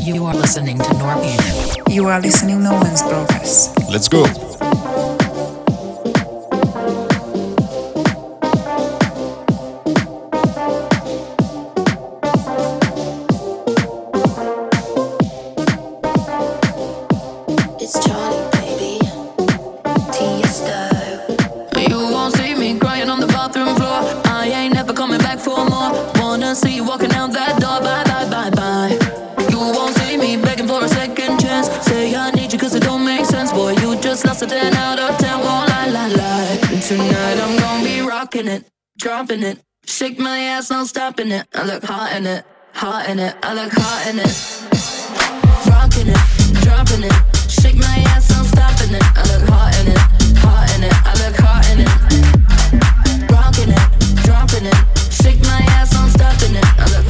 You are listening to Norpin. You are listening to No One's Broadcast. Let's go. Stopping it. I look hot in it, hot in it. I look hot in it. Rocking it, dropping it. Shake my ass, no stopping it. I look hot in it, hot in it. I look hot in it. Rocking it, dropping it. Shake my ass, no stopping it. I look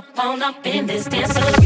up on up in this dance.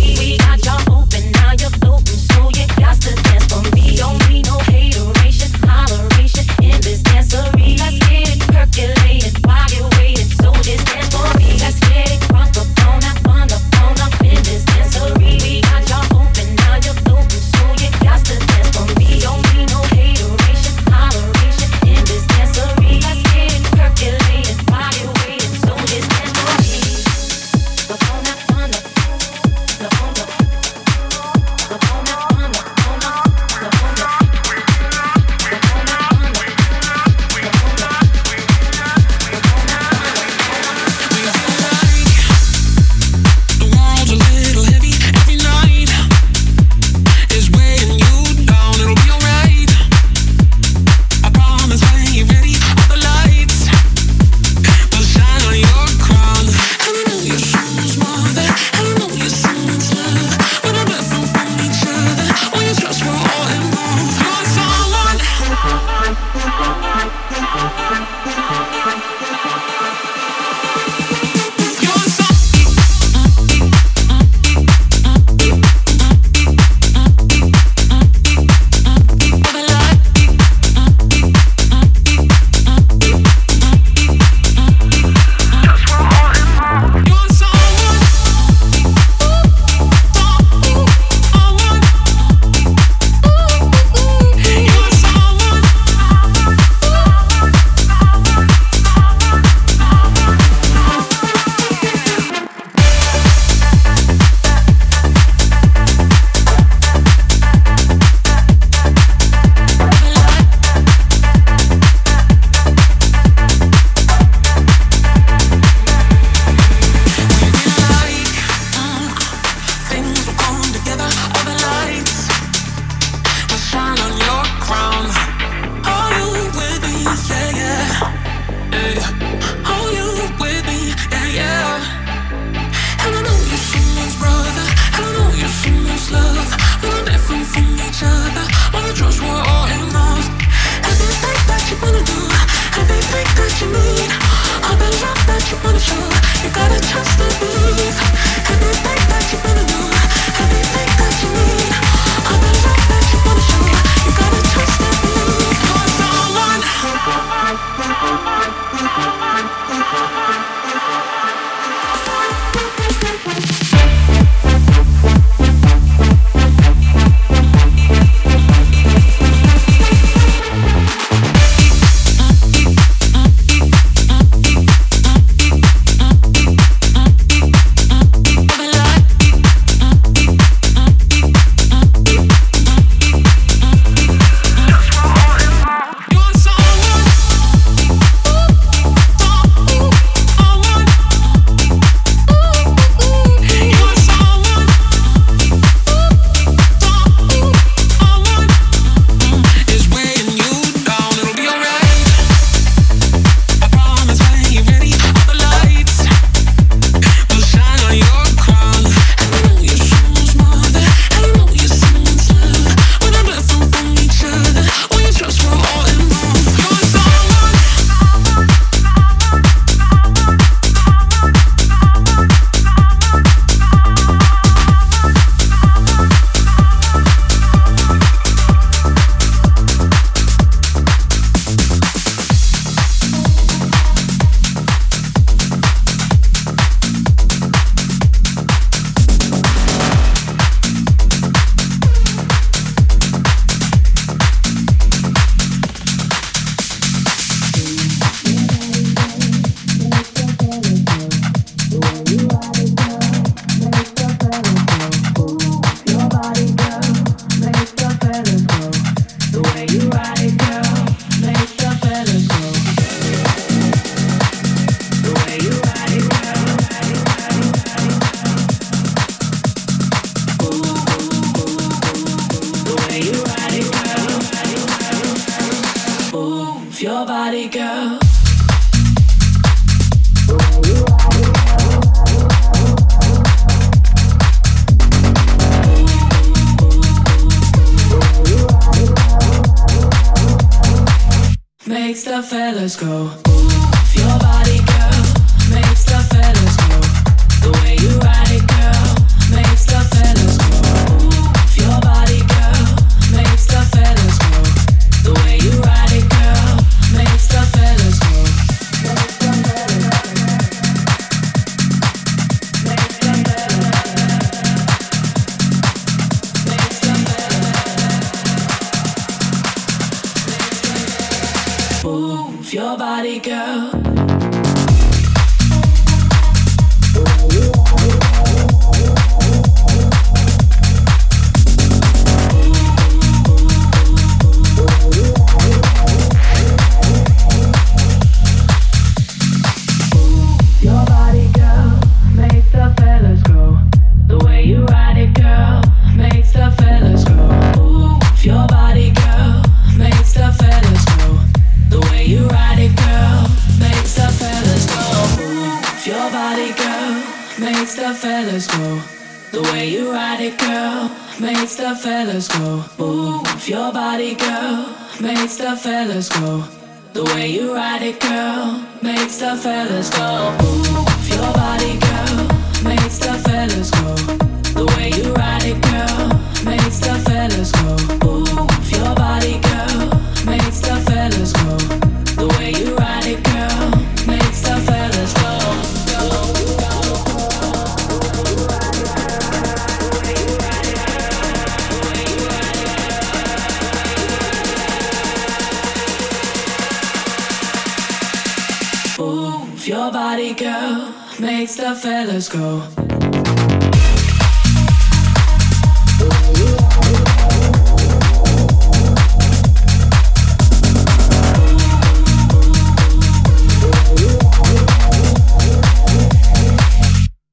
let's go.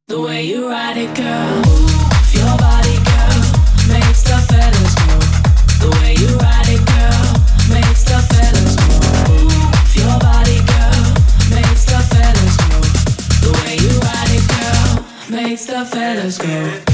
The way you ride it, girl. Let us go.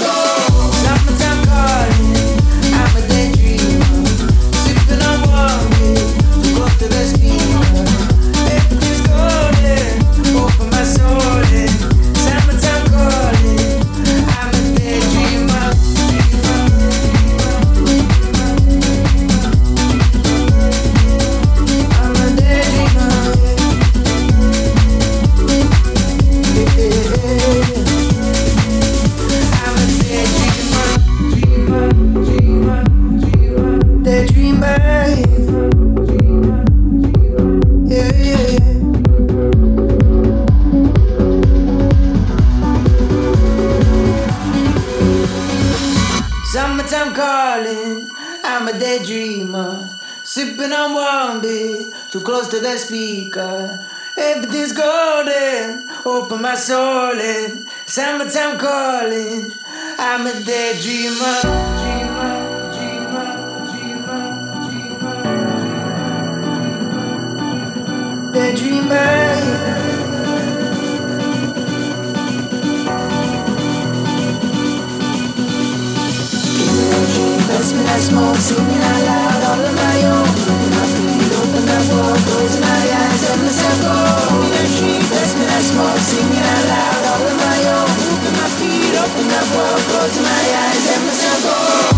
Go. Speaker. Everything's golden, open my soul in. Summertime calling, I'm a daydreamer. Dreamer, dreamer, dreamer, dreamer. Daydreamer. Best me that smoke, singing out loud, all on my own. That singing out loud, all on my own. Open my feet, open that world, close my eyes, and myself go.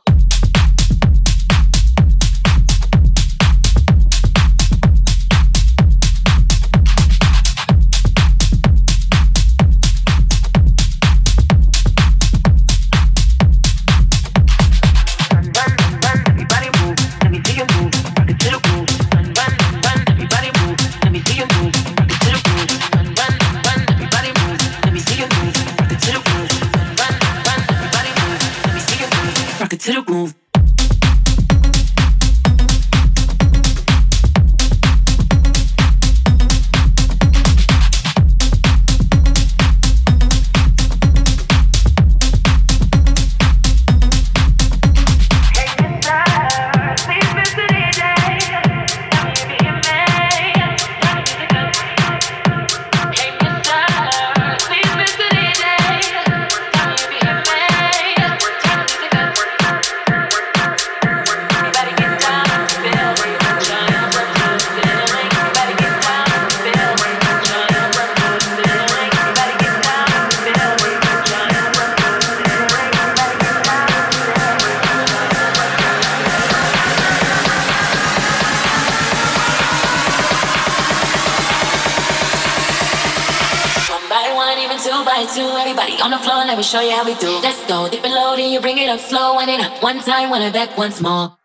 To the groove. On the floor, let me show you how we do. Let's go, dip it low, then you bring it up slow, wind it up one time, wind it back once more.